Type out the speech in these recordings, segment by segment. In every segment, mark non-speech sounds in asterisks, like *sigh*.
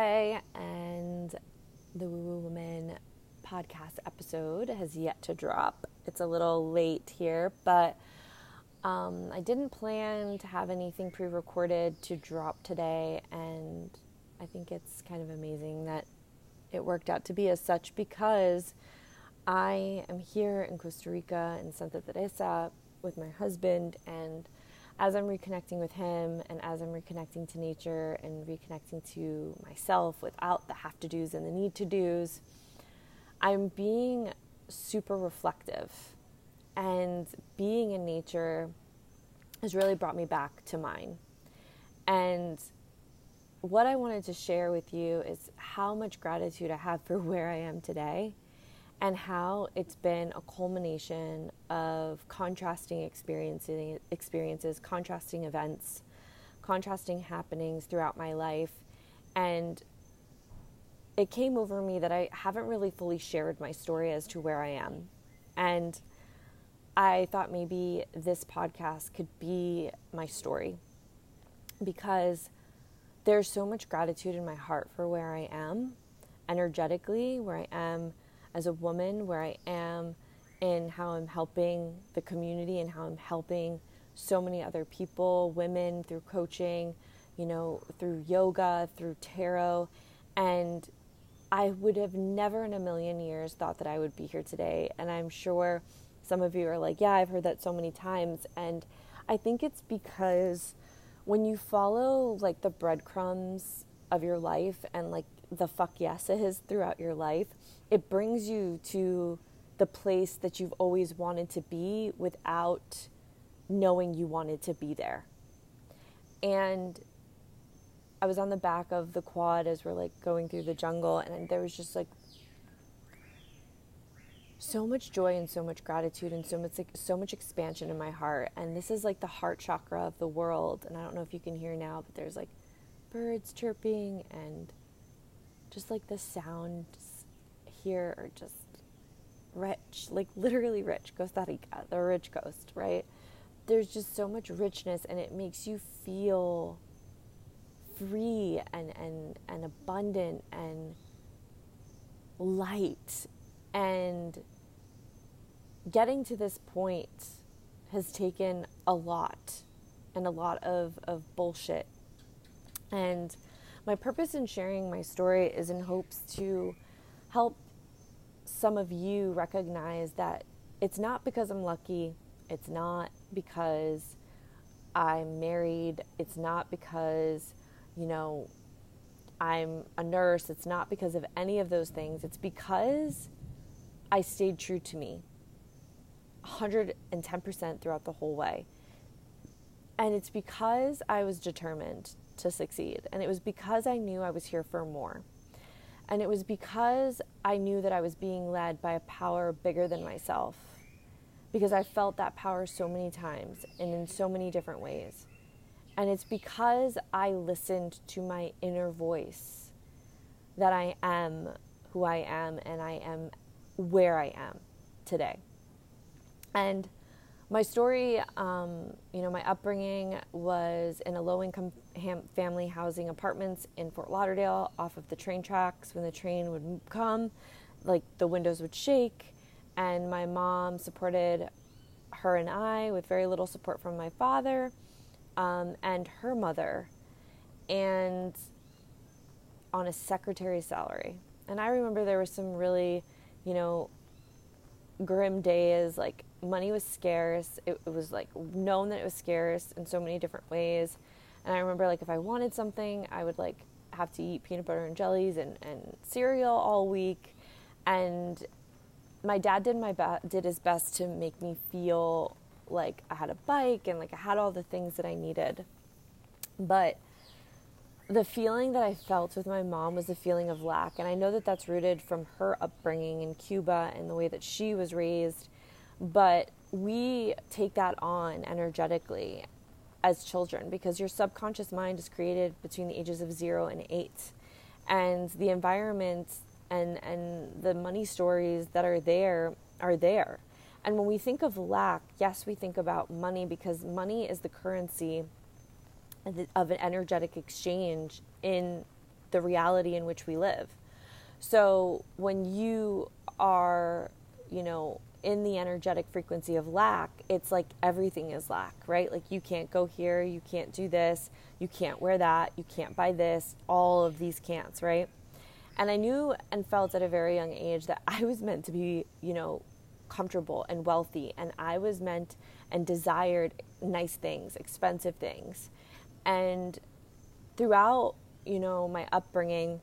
And the Woo Woo Woman podcast episode has yet to drop. It's a little late here, but um, I didn't plan to have anything pre recorded to drop today, and I think it's kind of amazing that it worked out to be as such because I am here in Costa Rica in Santa Teresa with my husband, and as I'm reconnecting with him and as I'm reconnecting to nature and reconnecting to myself without the have to do's and the need to do's, I'm being super reflective. And being in nature has really brought me back to mine. And what I wanted to share with you is how much gratitude I have for *laughs* where I am today and how it's been a culmination of contrasting experiences, experiences, contrasting events, contrasting happenings throughout my life. And it came over me that I haven't really fully shared my story as to where I am. And I thought maybe this podcast could be my story because there's so much gratitude in my heart for where I am energetically, where I am as a woman, where I am in how I'm helping the community and how I'm helping so many other people, women through coaching, you know, through yoga, through tarot. And I would have never in a million years thought that I would be here today. And I'm sure some of you are like, yeah, I've heard that so many times. And I think it's because when you follow like the breadcrumbs of your life and like the fuck yes yeses throughout your life, it brings you to the place that you've always wanted to be without knowing you wanted to be there. And I was on the back of the quad as we're like going through the jungle, and there was just like so much joy and so much gratitude and so much like, so much expansion in my heart. And this is like the heart chakra of the world. And I don't know if you can hear now, but there's like birds chirping and just like the sounds here are just rich, like literally rich. Costa Rica, the rich coast, right? There's just so much richness, and it makes you feel free and, and, and abundant and light. And getting to this point has taken a lot and a lot of, of bullshit. And my purpose in sharing my story is in hopes to help some of you recognize that it's not because I'm lucky, it's not because I'm married, it's not because you know, I'm a nurse. It's not because of any of those things. It's because I stayed true to me 110% throughout the whole way. And it's because I was determined to succeed. And it was because I knew I was here for more. And it was because I knew that I was being led by a power bigger than myself. Because I felt that power so many times and in so many different ways. And it's because I listened to my inner voice that I am who I am and I am where I am today. And my story, um, you know, my upbringing was in a low income family housing apartments in Fort Lauderdale off of the train tracks. When the train would come, like the windows would shake, and my mom supported her and I with very little support from my father um, and her mother, and on a secretary salary. And I remember there were some really, you know, grim days. Like money was scarce. It, it was like known that it was scarce in so many different ways. And I remember like if I wanted something, I would like have to eat peanut butter and jellies and, and cereal all week. And my dad did my be- did his best to make me feel like I had a bike and like I had all the things that I needed. But the feeling that I felt with my mom was a feeling of lack. And I know that that's rooted from her upbringing in Cuba and the way that she was raised. But we take that on energetically as children because your subconscious mind is created between the ages of zero and eight. And the environment and, and the money stories that are there are there. And when we think of lack, yes, we think about money because money is the currency of an energetic exchange in the reality in which we live. So when you are, you know, in the energetic frequency of lack, it's like everything is lack, right? Like you can't go here, you can't do this, you can't wear that, you can't buy this, all of these can'ts, right? And I knew and felt at a very young age that I was meant to be, you know, comfortable and wealthy, and I was meant and desired nice things, expensive things. And throughout, you know, my upbringing,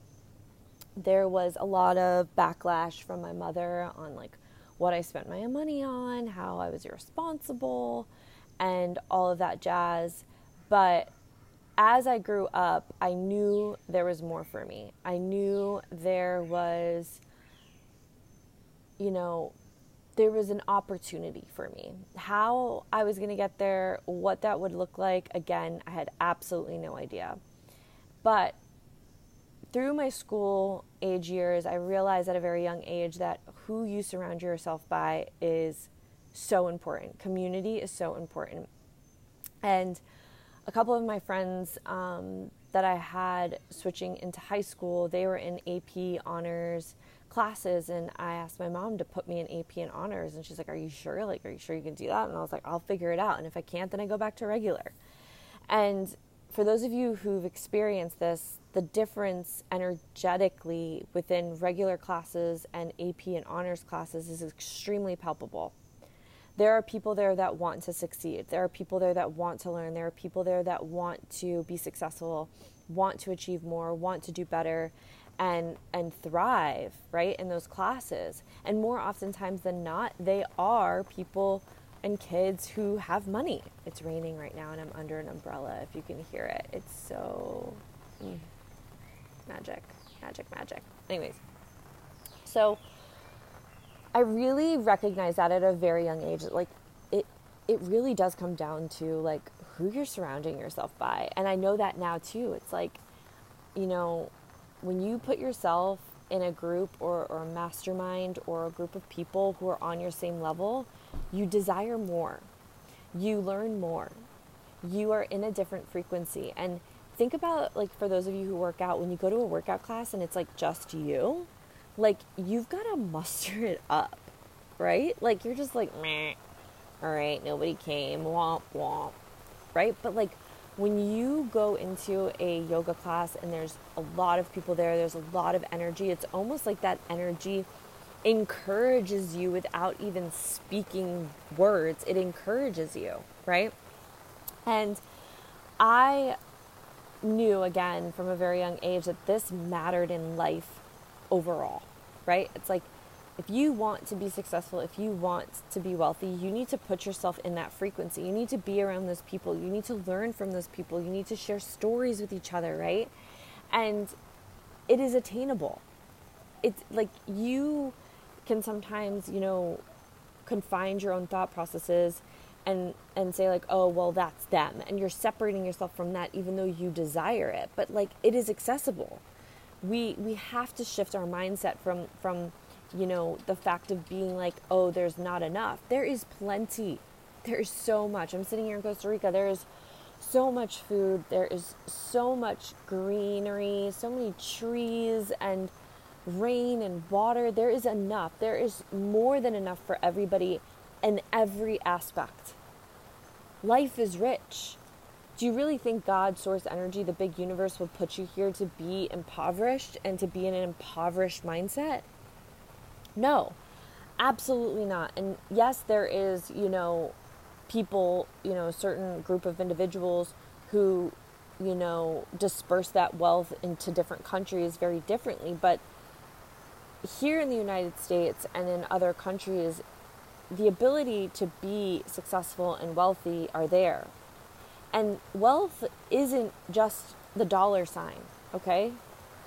there was a lot of backlash from my mother on like what I spent my money on, how I was irresponsible, and all of that jazz. But as I grew up, I knew there was more for me. I knew there was, you know, there was an opportunity for me. How I was going to get there, what that would look like, again, I had absolutely no idea. But through my school age years, I realized at a very young age that who you surround yourself by is so important. Community is so important. And a couple of my friends um, that I had switching into high school, they were in AP honors classes and I asked my mom to put me in AP and honors and she's like, Are you sure? Like, are you sure you can do that? And I was like, I'll figure it out. And if I can't, then I go back to regular. And for those of you who've experienced this, the difference energetically within regular classes and AP and honors classes is extremely palpable. There are people there that want to succeed. There are people there that want to learn. There are people there that want to be successful, want to achieve more, want to do better and and thrive right in those classes and more oftentimes than not they are people and kids who have money. It's raining right now and i'm under an umbrella if you can hear it. It's so mm, magic magic magic. Anyways so i really recognize that at a very young age like it it really does come down to like who you're surrounding yourself by. And i know that now too. It's like you know when you put yourself in a group or, or a mastermind or a group of people who are on your same level, you desire more. You learn more. You are in a different frequency. And think about, like, for those of you who work out, when you go to a workout class and it's like just you, like, you've got to muster it up, right? Like, you're just like, meh, all right, nobody came, womp, womp, right? But, like, when you go into a yoga class and there's a lot of people there, there's a lot of energy, it's almost like that energy encourages you without even speaking words. It encourages you, right? And I knew again from a very young age that this mattered in life overall, right? It's like if you want to be successful, if you want to be wealthy, you need to put yourself in that frequency. You need to be around those people. You need to learn from those people. You need to share stories with each other, right? And it is attainable. It's like you can sometimes, you know, confine your own thought processes and and say like, "Oh, well, that's them." And you're separating yourself from that even though you desire it. But like it is accessible. We we have to shift our mindset from from you know, the fact of being like, oh, there's not enough. There is plenty. There's so much. I'm sitting here in Costa Rica. There is so much food. There is so much greenery, so many trees and rain and water. There is enough. There is more than enough for everybody in every aspect. Life is rich. Do you really think God, source energy, the big universe would put you here to be impoverished and to be in an impoverished mindset? No, absolutely not. And yes, there is, you know, people, you know, a certain group of individuals who, you know, disperse that wealth into different countries very differently. But here in the United States and in other countries, the ability to be successful and wealthy are there. And wealth isn't just the dollar sign, okay?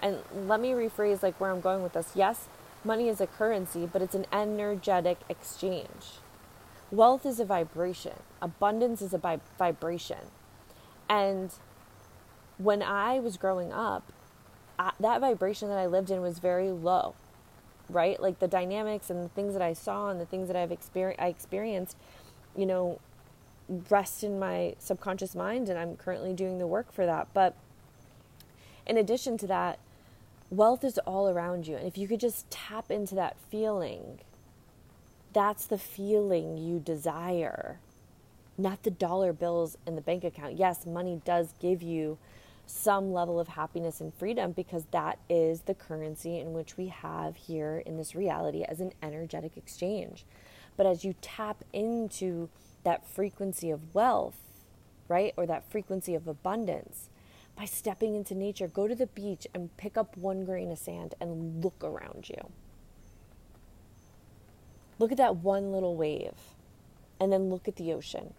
And let me rephrase like where I'm going with this. Yes, money is a currency, but it's an energetic exchange. Wealth is a vibration. Abundance is a vi- vibration. And when I was growing up, I, that vibration that I lived in was very low, right? Like the dynamics and the things that I saw and the things that I've I experienced, you know, rest in my subconscious mind, and I'm currently doing the work for that. But in addition to that, wealth is all around you. And if you could just tap into that feeling, that's the feeling you desire, not the dollar bills in the bank account. Yes, money does give you some level of happiness and freedom because that is the currency in which we have here in this reality as an energetic exchange. But as you tap into that frequency of wealth, right, or that frequency of abundance, by stepping into nature. Go to the beach and pick up one grain of sand and look around you. Look at that one little wave and then look at the ocean.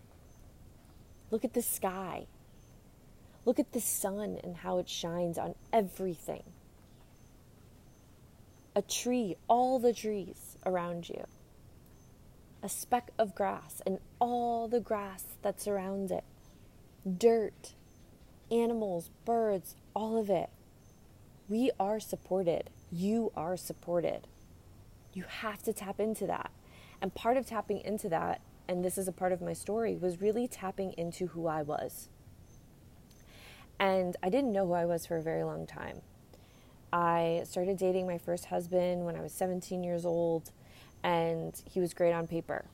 Look at the sky. Look at the sun and how it shines on everything. A tree, all the trees around you. A speck of grass and all the grass that surrounds it. Dirt animals, birds, all of it. We are supported. You are supported. You have to tap into that. And part of tapping into that, and this is a part of my story, was really tapping into who I was. And I didn't know who I was for a very long time. I started dating my first husband when I was 17 years old, and he was great on paper.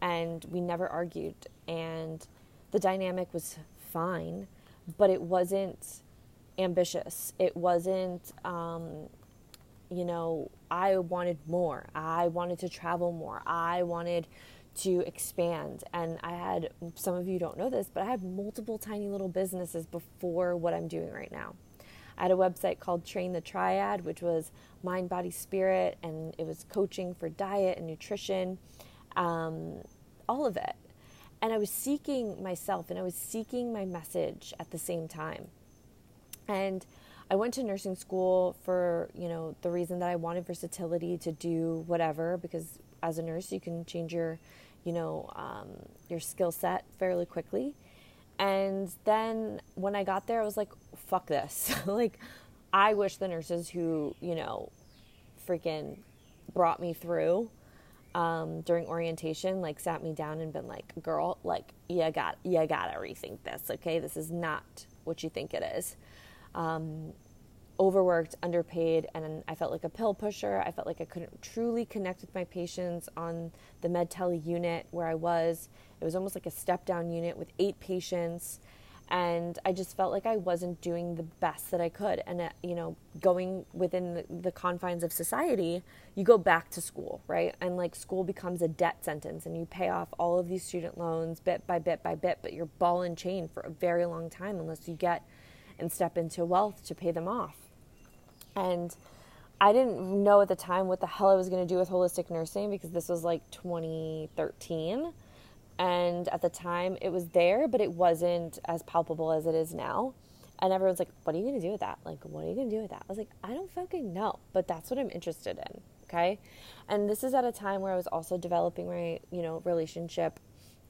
And we never argued, and the dynamic was fine but it wasn't ambitious. It wasn't, um, you know, I wanted more. I wanted to travel more. I wanted to expand. And I had, some of you don't know this, but I had multiple tiny little businesses before what I'm doing right now. I had a website called Train the Triad, which was mind, body, spirit, and it was coaching for diet and nutrition, um, all of it and I was seeking myself and I was seeking my message at the same time. And I went to nursing school for, you know, the reason that I wanted versatility to do whatever, because as a nurse, you can change your, you know, um, your skill set fairly quickly. And then when I got there, I was like, fuck this. *laughs* like, I wish the nurses who, you know, freaking brought me through um, during orientation, like sat me down and been like, "Girl, like you got you gotta rethink this. Okay, this is not what you think it is." Um, overworked, underpaid, and I felt like a pill pusher. I felt like I couldn't truly connect with my patients on the med tele unit where I was. It was almost like a step down unit with eight patients and I just felt like I wasn't doing the best that I could. And uh, you know, going within the, the, confines of society, you go back to school, right? And like school becomes a debt sentence, and you pay off all of these student loans bit by bit by bit, but you're ball and chain for a very long time unless you get and step into wealth to pay them off. And I didn't know at the time what the hell I was going to do with holistic nursing because this was like 2013 and at the time, it was there, but it wasn't as palpable as it is now. And everyone's like, what are you going to do with that? Like, what are you going to do with that? I was like, I don't fucking know, but that's what I'm interested in. Okay. And this is at a time where I was also developing my, you know, relationship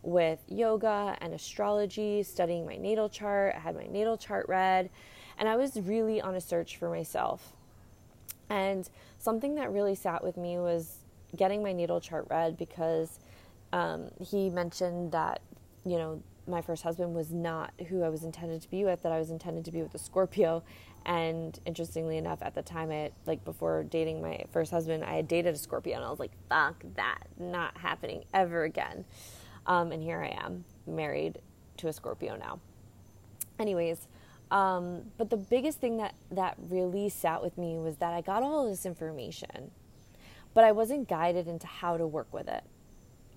with yoga and astrology, studying my natal chart. I had my natal chart read, and I was really on a search for myself. And something that really sat with me was getting my natal chart read because um, he mentioned that, you know, my first husband was not who I was intended to be with, that I was intended to be with a Scorpio. And interestingly enough, at the time, it like before dating my first husband, I had dated a Scorpio, and I was like, "Fuck that, not happening ever again." Um, and here I am, married to a Scorpio now. Anyways, um, but the biggest thing that that really sat with me was that I got all this information, but I wasn't guided into how to work with it.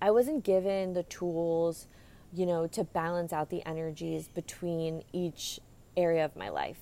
I wasn't given the tools, you know, to balance out the energies between each area of my life.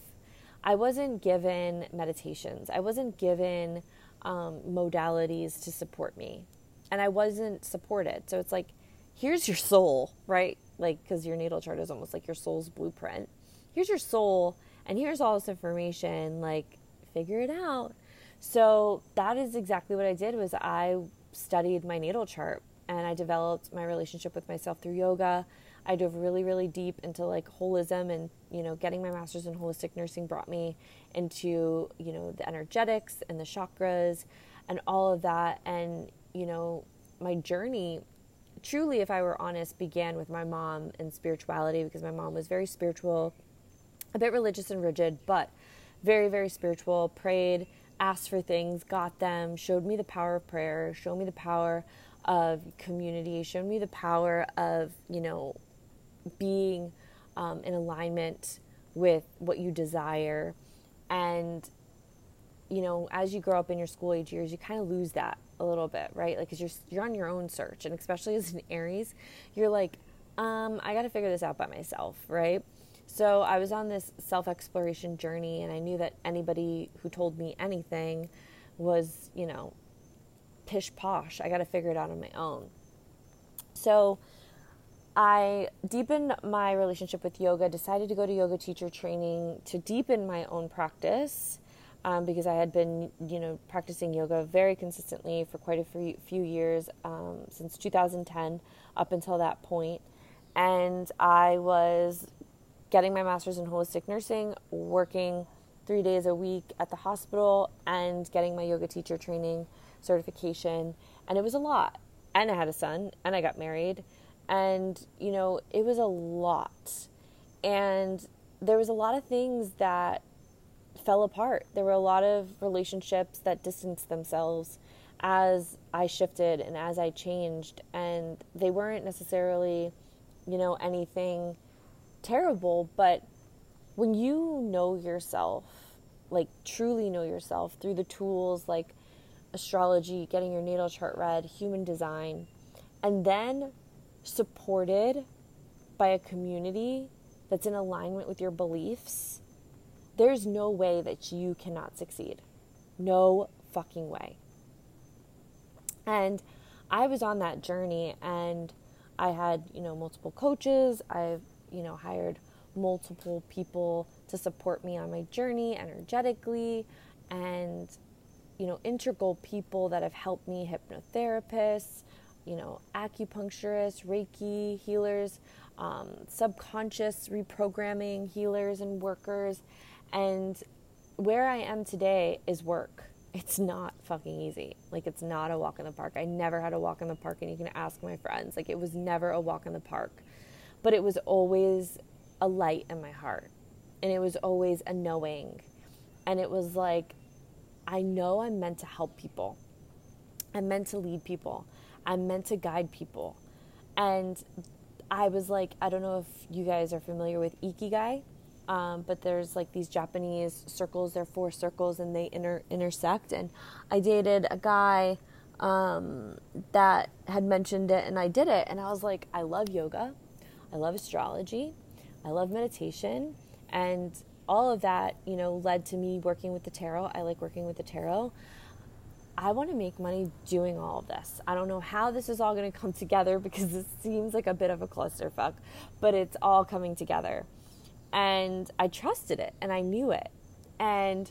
I wasn't given meditations. I wasn't given um, modalities to support me. and I wasn't supported. So it's like, here's your soul, right? Like, because your natal chart is almost like your soul's blueprint. Here's your soul, and here's all this information. Like, figure it out. So that is exactly what I did. Was I studied my natal chart and I developed my relationship with myself through yoga. I dove really, really deep into like holism and, you know, getting my master's in holistic nursing brought me into, you know, the energetics and the chakras and all of that. And, you know, my journey truly, if I were honest, began with my mom and spirituality because my mom was very spiritual, a bit religious and rigid, but very, very spiritual, prayed, asked for things, got them, showed me the power of prayer, showed me the power of community, showed me the power of, you know, being um, in alignment with what you desire. And, you know, as you grow up in your school age years, you kind of lose that a little bit, right? Like, cause you're, you're on your own search. And especially as an Aries, you're like, um, I got to figure this out by myself, right? So I was on this self exploration journey, and I knew that anybody who told me anything was, you know, pish posh. I got to figure it out on my own. So I deepened my relationship with yoga, decided to go to yoga teacher training to deepen my own practice. Um, because I had been, you know, practicing yoga very consistently for quite a few, years um, since 2010 up until that point. And I was getting my master's in holistic nursing, working three days a week at the hospital, and getting my yoga teacher training certification. And it was a lot. And I had a son, and I got married. And, you know, it was a lot. And there was a lot of things that fell apart. There were a lot of relationships that distanced themselves as I shifted and as I changed. And they weren't necessarily, you know, anything terrible, but when you know yourself, like truly know yourself through the tools like astrology, getting your natal chart read, human design, and then supported by a community that's in alignment with your beliefs, there's no way that you cannot succeed. No fucking way. And I was on that journey and I had, you know, multiple coaches. I've, you know, hired multiple people to support me on my journey energetically and you know, integral people that have helped me hypnotherapists, you know, acupuncturists, Reiki healers, um, subconscious reprogramming healers and workers. And where I am today is work. *laughs* It's not fucking easy. Like, it's not a walk in the park. I never had a walk in the park, and you can ask my friends. Like, it was never a walk in the park, but it was always a light in my heart. And it was always a knowing. And it was like, I know I'm meant to help people. I'm meant to lead people. I'm meant to guide people. And I was like, I don't know if you guys are familiar with Ikigai, um, but there's like these Japanese circles. They're four circles and they inter- intersect. And I dated a guy um, that had mentioned it and I did it. And I was like, I love yoga. I love astrology. I love meditation. And all of that, you know, led to me working with the tarot. I like working with the tarot. I want to make money doing all of this. I don't know how this is all going to come together *laughs* because it seems like a bit of a clusterfuck, but it's all coming together. And I trusted it and I knew it. And,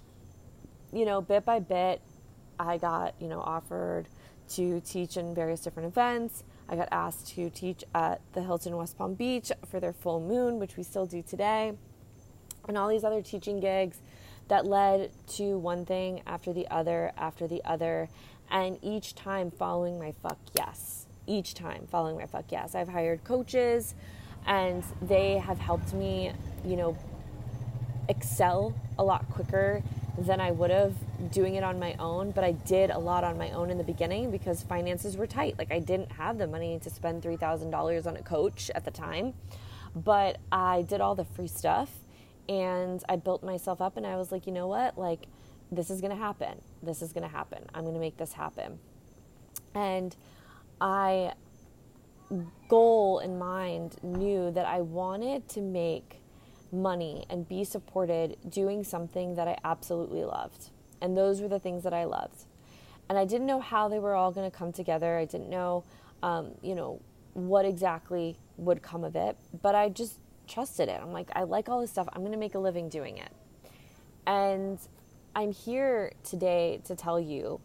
you know, bit by bit, I got, you know, offered to teach in various different events. I got asked to teach at the Hilton West Palm Beach for their full moon, which we still do today and all these other teaching gigs that led to one thing after the other after the other and each time following my fuck yes. Each time following my fuck yes. I've hired coaches and they have helped me you know excel a lot quicker than i would have doing it on my own but i did a lot on my own in the beginning because finances were tight. Like i didn't have the money to spend $3000 on a coach at the time but i did all the free stuff and I built myself up and I was like, you know what? Like, this is going to happen. This is going to happen. I'm going to make this happen. And I, goal in mind, knew that I wanted to make money and be supported doing something that I absolutely loved. And those were the things that I loved. And I didn't know how they were all going to come together. I didn't know, um, you know, what exactly would come of it, but I just trusted it. I'm like, I like all this stuff. I'm going to make a living doing it. And I'm here today to tell you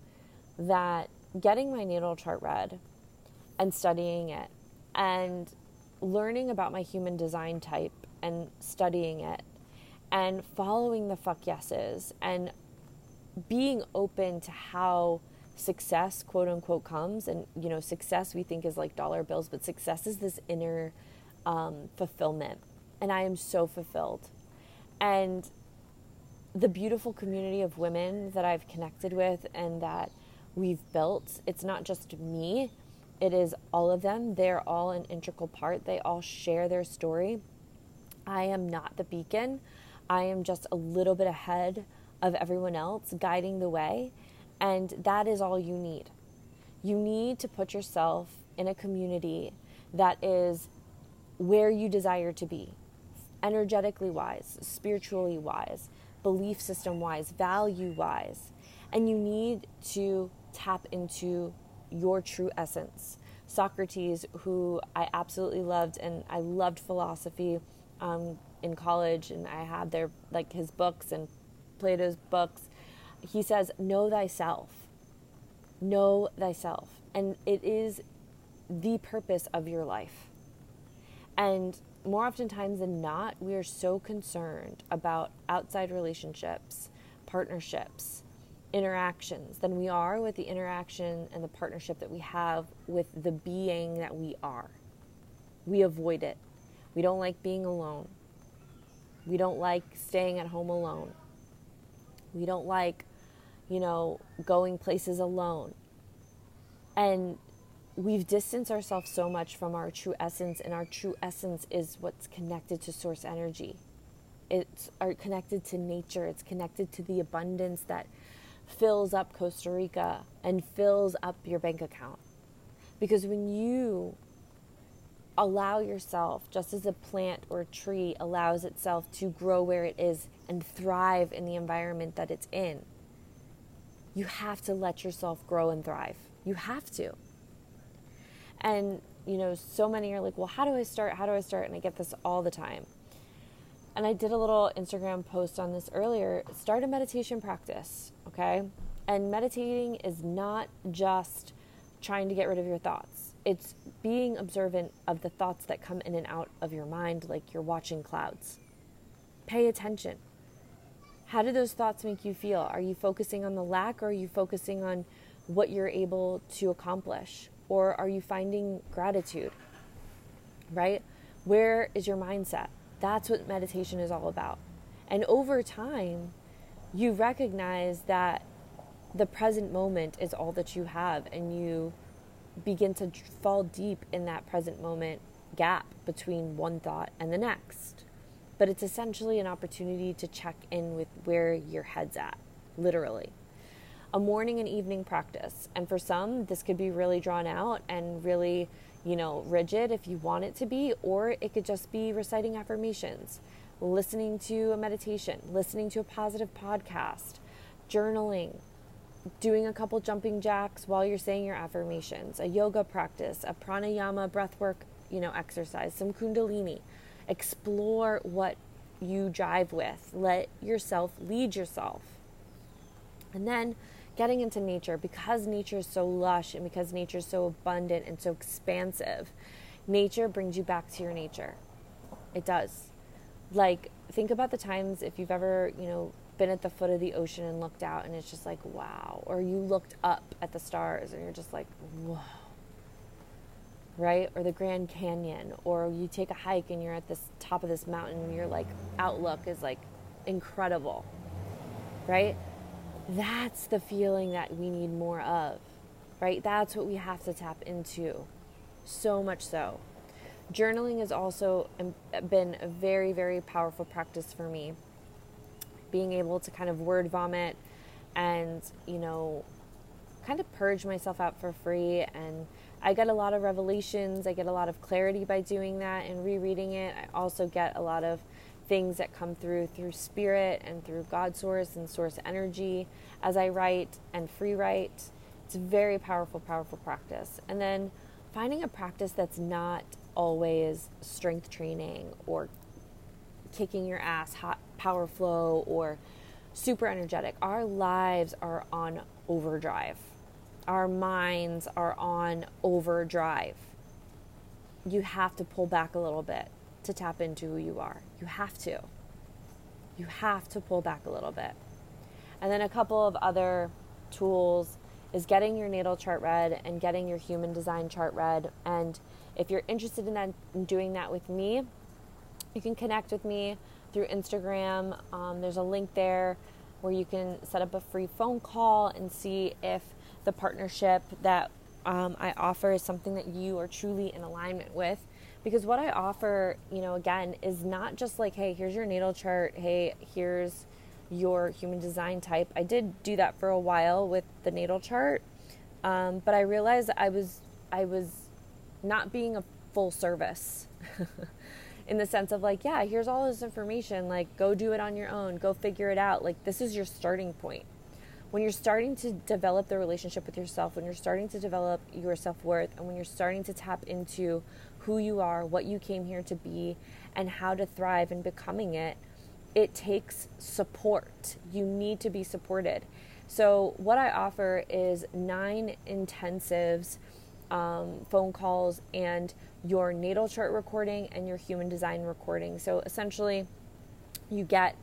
that getting my natal chart read and studying it and learning about my human design type and studying it and following the fuck yeses and being open to how success quote unquote comes and you know success we think is like dollar bills but success is this inner um, fulfillment and i am so fulfilled. And the beautiful community of women that i've connected with and that we've built it's not just me it is all of them. They're all an integral part. They all share their story. I am not the beacon. I am just a little bit ahead of everyone else guiding the way. And that is all you need. You need to put yourself in a community that is where you desire to be, energetically wise, spiritually wise, belief system wise, value wise. And you need to tap into your true essence. Socrates, who I absolutely loved, and I loved philosophy um, in college, and I had their like his books and Plato's books, he says, Know thyself. Know thyself. And it is the purpose of your life. And more oftentimes than not, we are so concerned about outside relationships, partnerships, interactions than we are with the interaction and the partnership that we have with the being that we are. We avoid it. We don't like being alone. We don't like staying at home alone. We don't like you know, going places alone. And we've distanced ourselves so much from our true essence, and our true essence is what's connected to source energy. It's are connected to nature, it's connected to the abundance that fills up Costa Rica and fills up your bank account. Because when you allow yourself, just as a plant or a tree allows itself to grow where it is and thrive in the environment that it's in, you have to let yourself grow and thrive. You have to. And, you know, so many are like, well, how do I start? How do I start? And I get this all the time. And I did a little Instagram post on this earlier. Start a meditation practice, okay? And meditating is not just trying to get rid of your thoughts, it's being observant of the thoughts that come in and out of your mind, like you're watching clouds. Pay attention. How do those thoughts make you feel? Are you focusing on the lack or are you focusing on what you're able to accomplish? Or are you finding gratitude? Right? Where is your mindset? That's what meditation is all about. And over time, you recognize that the present moment is all that you have, and you begin to fall deep in that present moment gap between one thought and the next but it's essentially an opportunity to check in with where your head's at, literally. A morning and evening practice. And for some, this could be really drawn out and really, you know, rigid if you want it to be, or it could just be reciting affirmations, listening to a meditation, listening to a positive podcast, journaling, doing a couple jumping jacks while you're saying your affirmations, a yoga practice, a pranayama breathwork, you know, exercise, some kundalini Explore what you drive with. Let yourself lead yourself. And then getting into nature because nature is so lush and because nature is so abundant and so expansive. Nature brings you back to your nature. It does. Like think about the times if you've ever, you know, been at the foot of the ocean and looked out and it's just like wow or you looked up at the stars and you're just like whoa right? Or the Grand Canyon, or you take a hike and you're at the top of this mountain and your like outlook is like incredible, right? That's the feeling that we need more of, right? That's what we have to tap into, so much so. Journaling has also um, been a very, very powerful practice for me. Being able to kind of word vomit and, you know, kind of purge myself out for free and I get a lot of revelations. I get a lot of clarity by doing that and rereading it. I also get a lot of things that come through through spirit and through God source and source energy as I write and free write. It's a very powerful, powerful practice. And then finding a practice that's not always strength training or kicking your ass, hot power flow, or super energetic. Our lives are on overdrive, our minds are on overdrive. You have to pull back a little bit to tap into who you are. You have to. You have to pull back a little bit. And then a couple of other tools is getting your natal chart read and getting your human design chart read. And if you're interested in, that, in doing that with me, you can connect with me through Instagram. Um, there's a link there where you can set up a free phone call and see if the partnership that um, I offer is something that you are truly in alignment with. Because what I offer, you know, again, is not just like, hey, here's your natal chart, hey, here's your human design type. I did do that for a while with the natal chart, um, but I realized I was I was not being a full service. *laughs* in the sense of like, yeah, here's all this information, like go do it on your own, go figure it out. Like this is your starting point. When you're starting to develop the relationship with yourself, when you're starting to develop your self-worth and when you're starting to tap into who you are, what you came here to be, and how to thrive in becoming it, it takes support. You need to be supported. So, what I offer is nine intensives, um, phone calls, and your natal chart recording and your human design recording. So, essentially, you get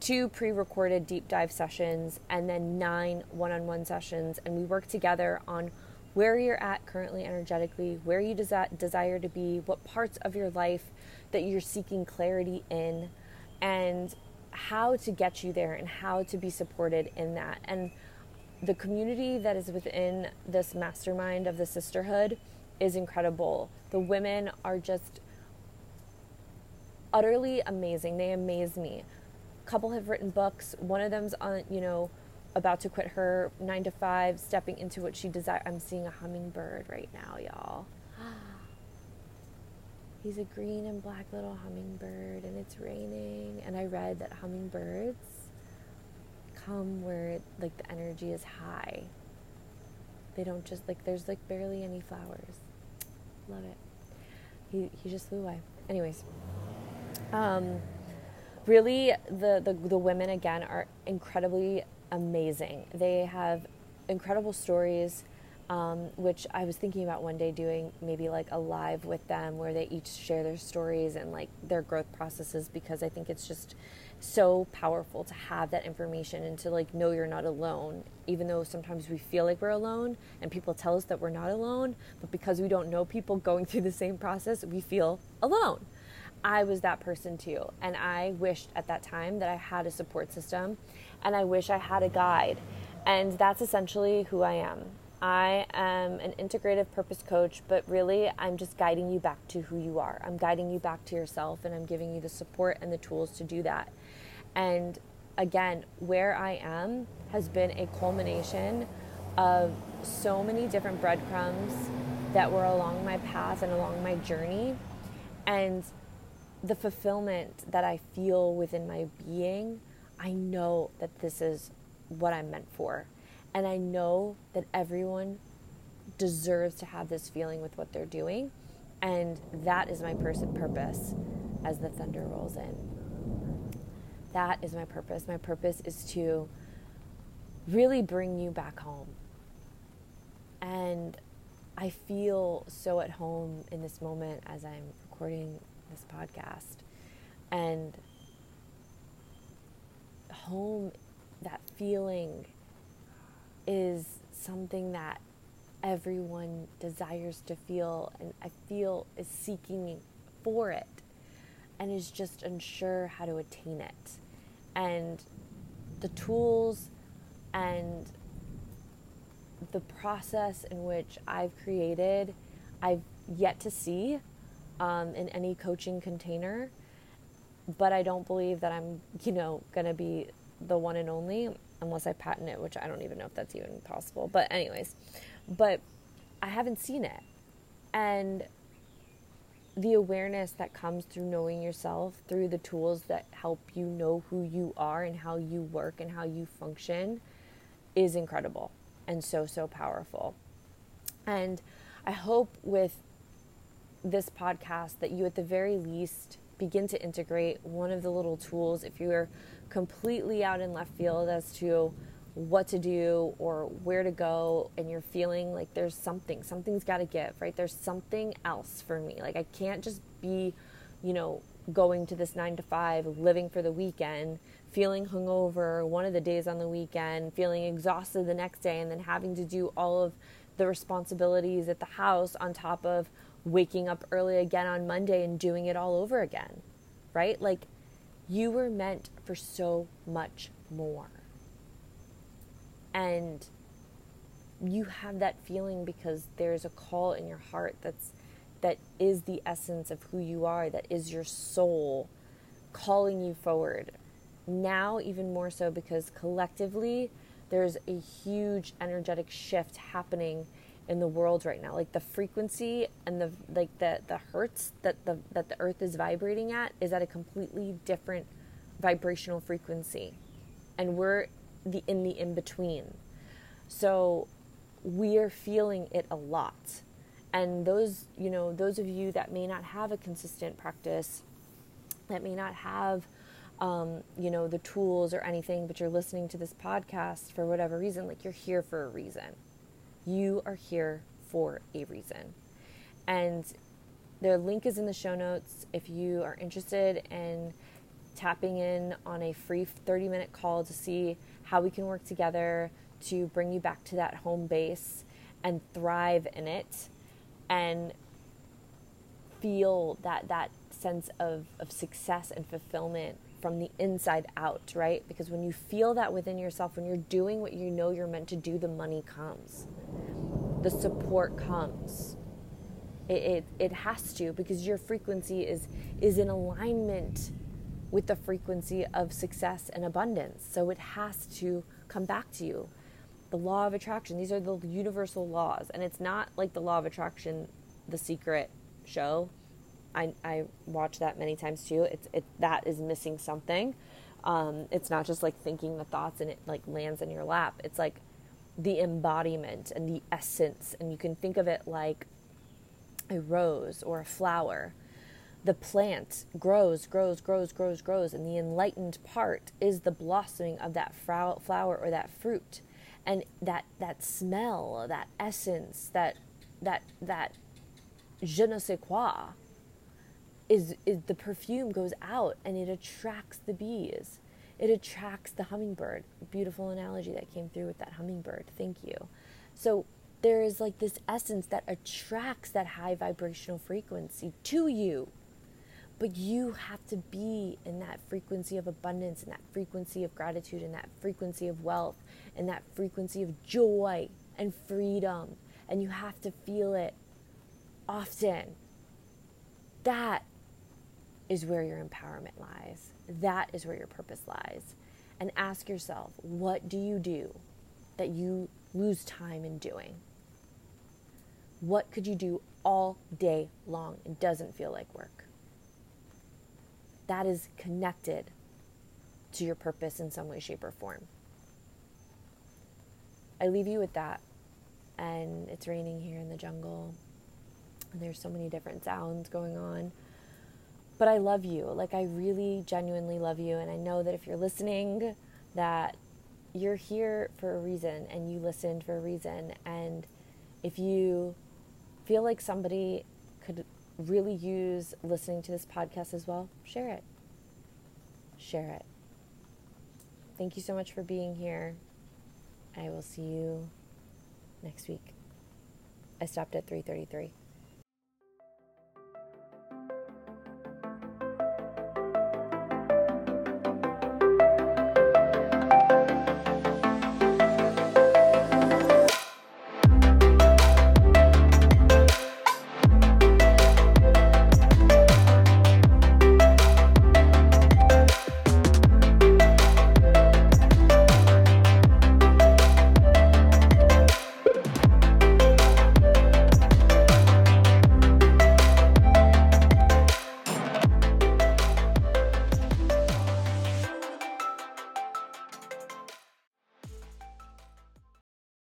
two pre recorded deep dive sessions and then nine one on one sessions, and we work together on where you're at currently energetically, where you desi- desire to be, what parts of your life that you're seeking clarity in and how to get you there and how to be supported in that. And the community that is within this mastermind of the sisterhood is incredible. The women are just utterly amazing. They amaze me. A couple have written books. One of them's on, you know, about to quit her nine to five, stepping into what she desires. I'm seeing a hummingbird right now, y'all. *gasps* He's a green and black little hummingbird, and it's raining. And I read that hummingbirds come where like the energy is high. They don't just like there's like barely any flowers. Love it. He he just flew away. Anyways, um, really the the the women again are incredibly amazing. They have incredible stories um, which I was thinking about one day doing maybe like a live with them where they each share their stories and like their growth processes because I think it's just so powerful to have that information and to like know you're not alone even though sometimes we feel like we're alone and people tell us that we're not alone but because we don't know people *laughs* going through the same process we feel alone I was that person too and I wished at that time that I had a support system and I wish I had a guide and that's essentially who I am I am an integrative purpose coach, but really I'm just guiding you back to who you are. I'm guiding you back to yourself and I'm giving you the support and the tools to do that. And again, where I am has been a culmination of so many different breadcrumbs that were along my path and along my journey. And the fulfillment that I feel within my being, I know that this is what I'm meant for. And I know that everyone deserves to have this feeling with what they're doing. And that is my pers- purpose as the thunder rolls in. That is my purpose. My purpose is to really bring you back home. And I feel so at home in this moment as I'm recording this podcast. And home, that feeling is something that everyone desires to feel and I feel is seeking for it and is just unsure how to attain it. And the tools and the process in which I've created, I've yet to see um, in any coaching container. But I don't believe that I'm, you know, going to be the one and only unless I patent it, which I don't even know if that's even possible. But, anyways, but I haven't seen it. And the awareness that comes through knowing yourself, through the tools that help you know who you are and how you work and how you function, is incredible. and so, so powerful. And I hope with this podcast that you, at the very least, begin to integrate one of the little tools if you're completely out in left field as to what to do or where to go and you're feeling like there's something something's got to give right? There's something else for me. Like i can't just be you know going to this 9 to 5 living for the weekend feeling hungover one of the days on the weekend feeling exhausted the next day and then having to do all of the responsibilities at the house on top of waking up early again on Monday and doing it all over again right? Like you were meant for so much more. And you have that feeling because there's a call in your heart that's that is the essence of who you are that is your soul calling you forward. Now even more so because collectively there's a huge energetic shift happening in the world right now like the frequency and the like the the hertz that the that the earth is vibrating at is at a completely different vibrational frequency and we're the in the in between. So we are feeling it a lot. And those, you know, those of you that may not have a consistent practice, that may not have um, you know, the tools or anything, but you're listening to this podcast for whatever reason, like you're here for a reason. You are here for a reason. And the link is in the show notes if you are interested in tapping in on a free 30 minute call to see how we can work together to bring you back to that home base and thrive in it and feel that that sense of, of success and fulfillment from the inside out, right? Because when you feel that within yourself, when you're doing what you know you're meant to do, the money comes, the support comes. It, it, it has to because your frequency is is in alignment with the frequency of success and abundance. So it has to come back to you. The law of attraction, these are the universal laws. And it's not like the law of attraction, the secret show. I, I watch that many times too. It's it that is missing something. Um, it's not just like thinking the thoughts and it like lands in your lap. It's like the embodiment and the essence. And you can think of it like a rose or a flower the plant grows, grows, grows, grows, grows, and the enlightened part is the blossoming of that flower or that fruit, and that that smell, that essence, that that that je ne sais quoi, is is the perfume goes out and it attracts the bees, it attracts the hummingbird. Beautiful analogy that came through with that hummingbird. Thank you. So there is like this essence that attracts that high vibrational frequency to you but you have to be in that frequency of abundance, and that frequency of gratitude, and that frequency of wealth, and that frequency of joy and freedom. And you have to feel it often. That is where your empowerment lies. That is where your purpose lies. And ask yourself, what do you do that you lose time in doing? What could you do all day long and doesn't feel like work? that is connected to your purpose in some way, shape, or form. I leave you with that. And it's raining here in the jungle. And there's so many different sounds going on. But I love you. Like, I really genuinely love you. And I know that if you're listening, that you're here for a reason and you listened for a reason. And if you feel like somebody could really use listening to this podcast as well, share it. Share it. Thank you so much for being here. I will see you next week. I stopped at 333.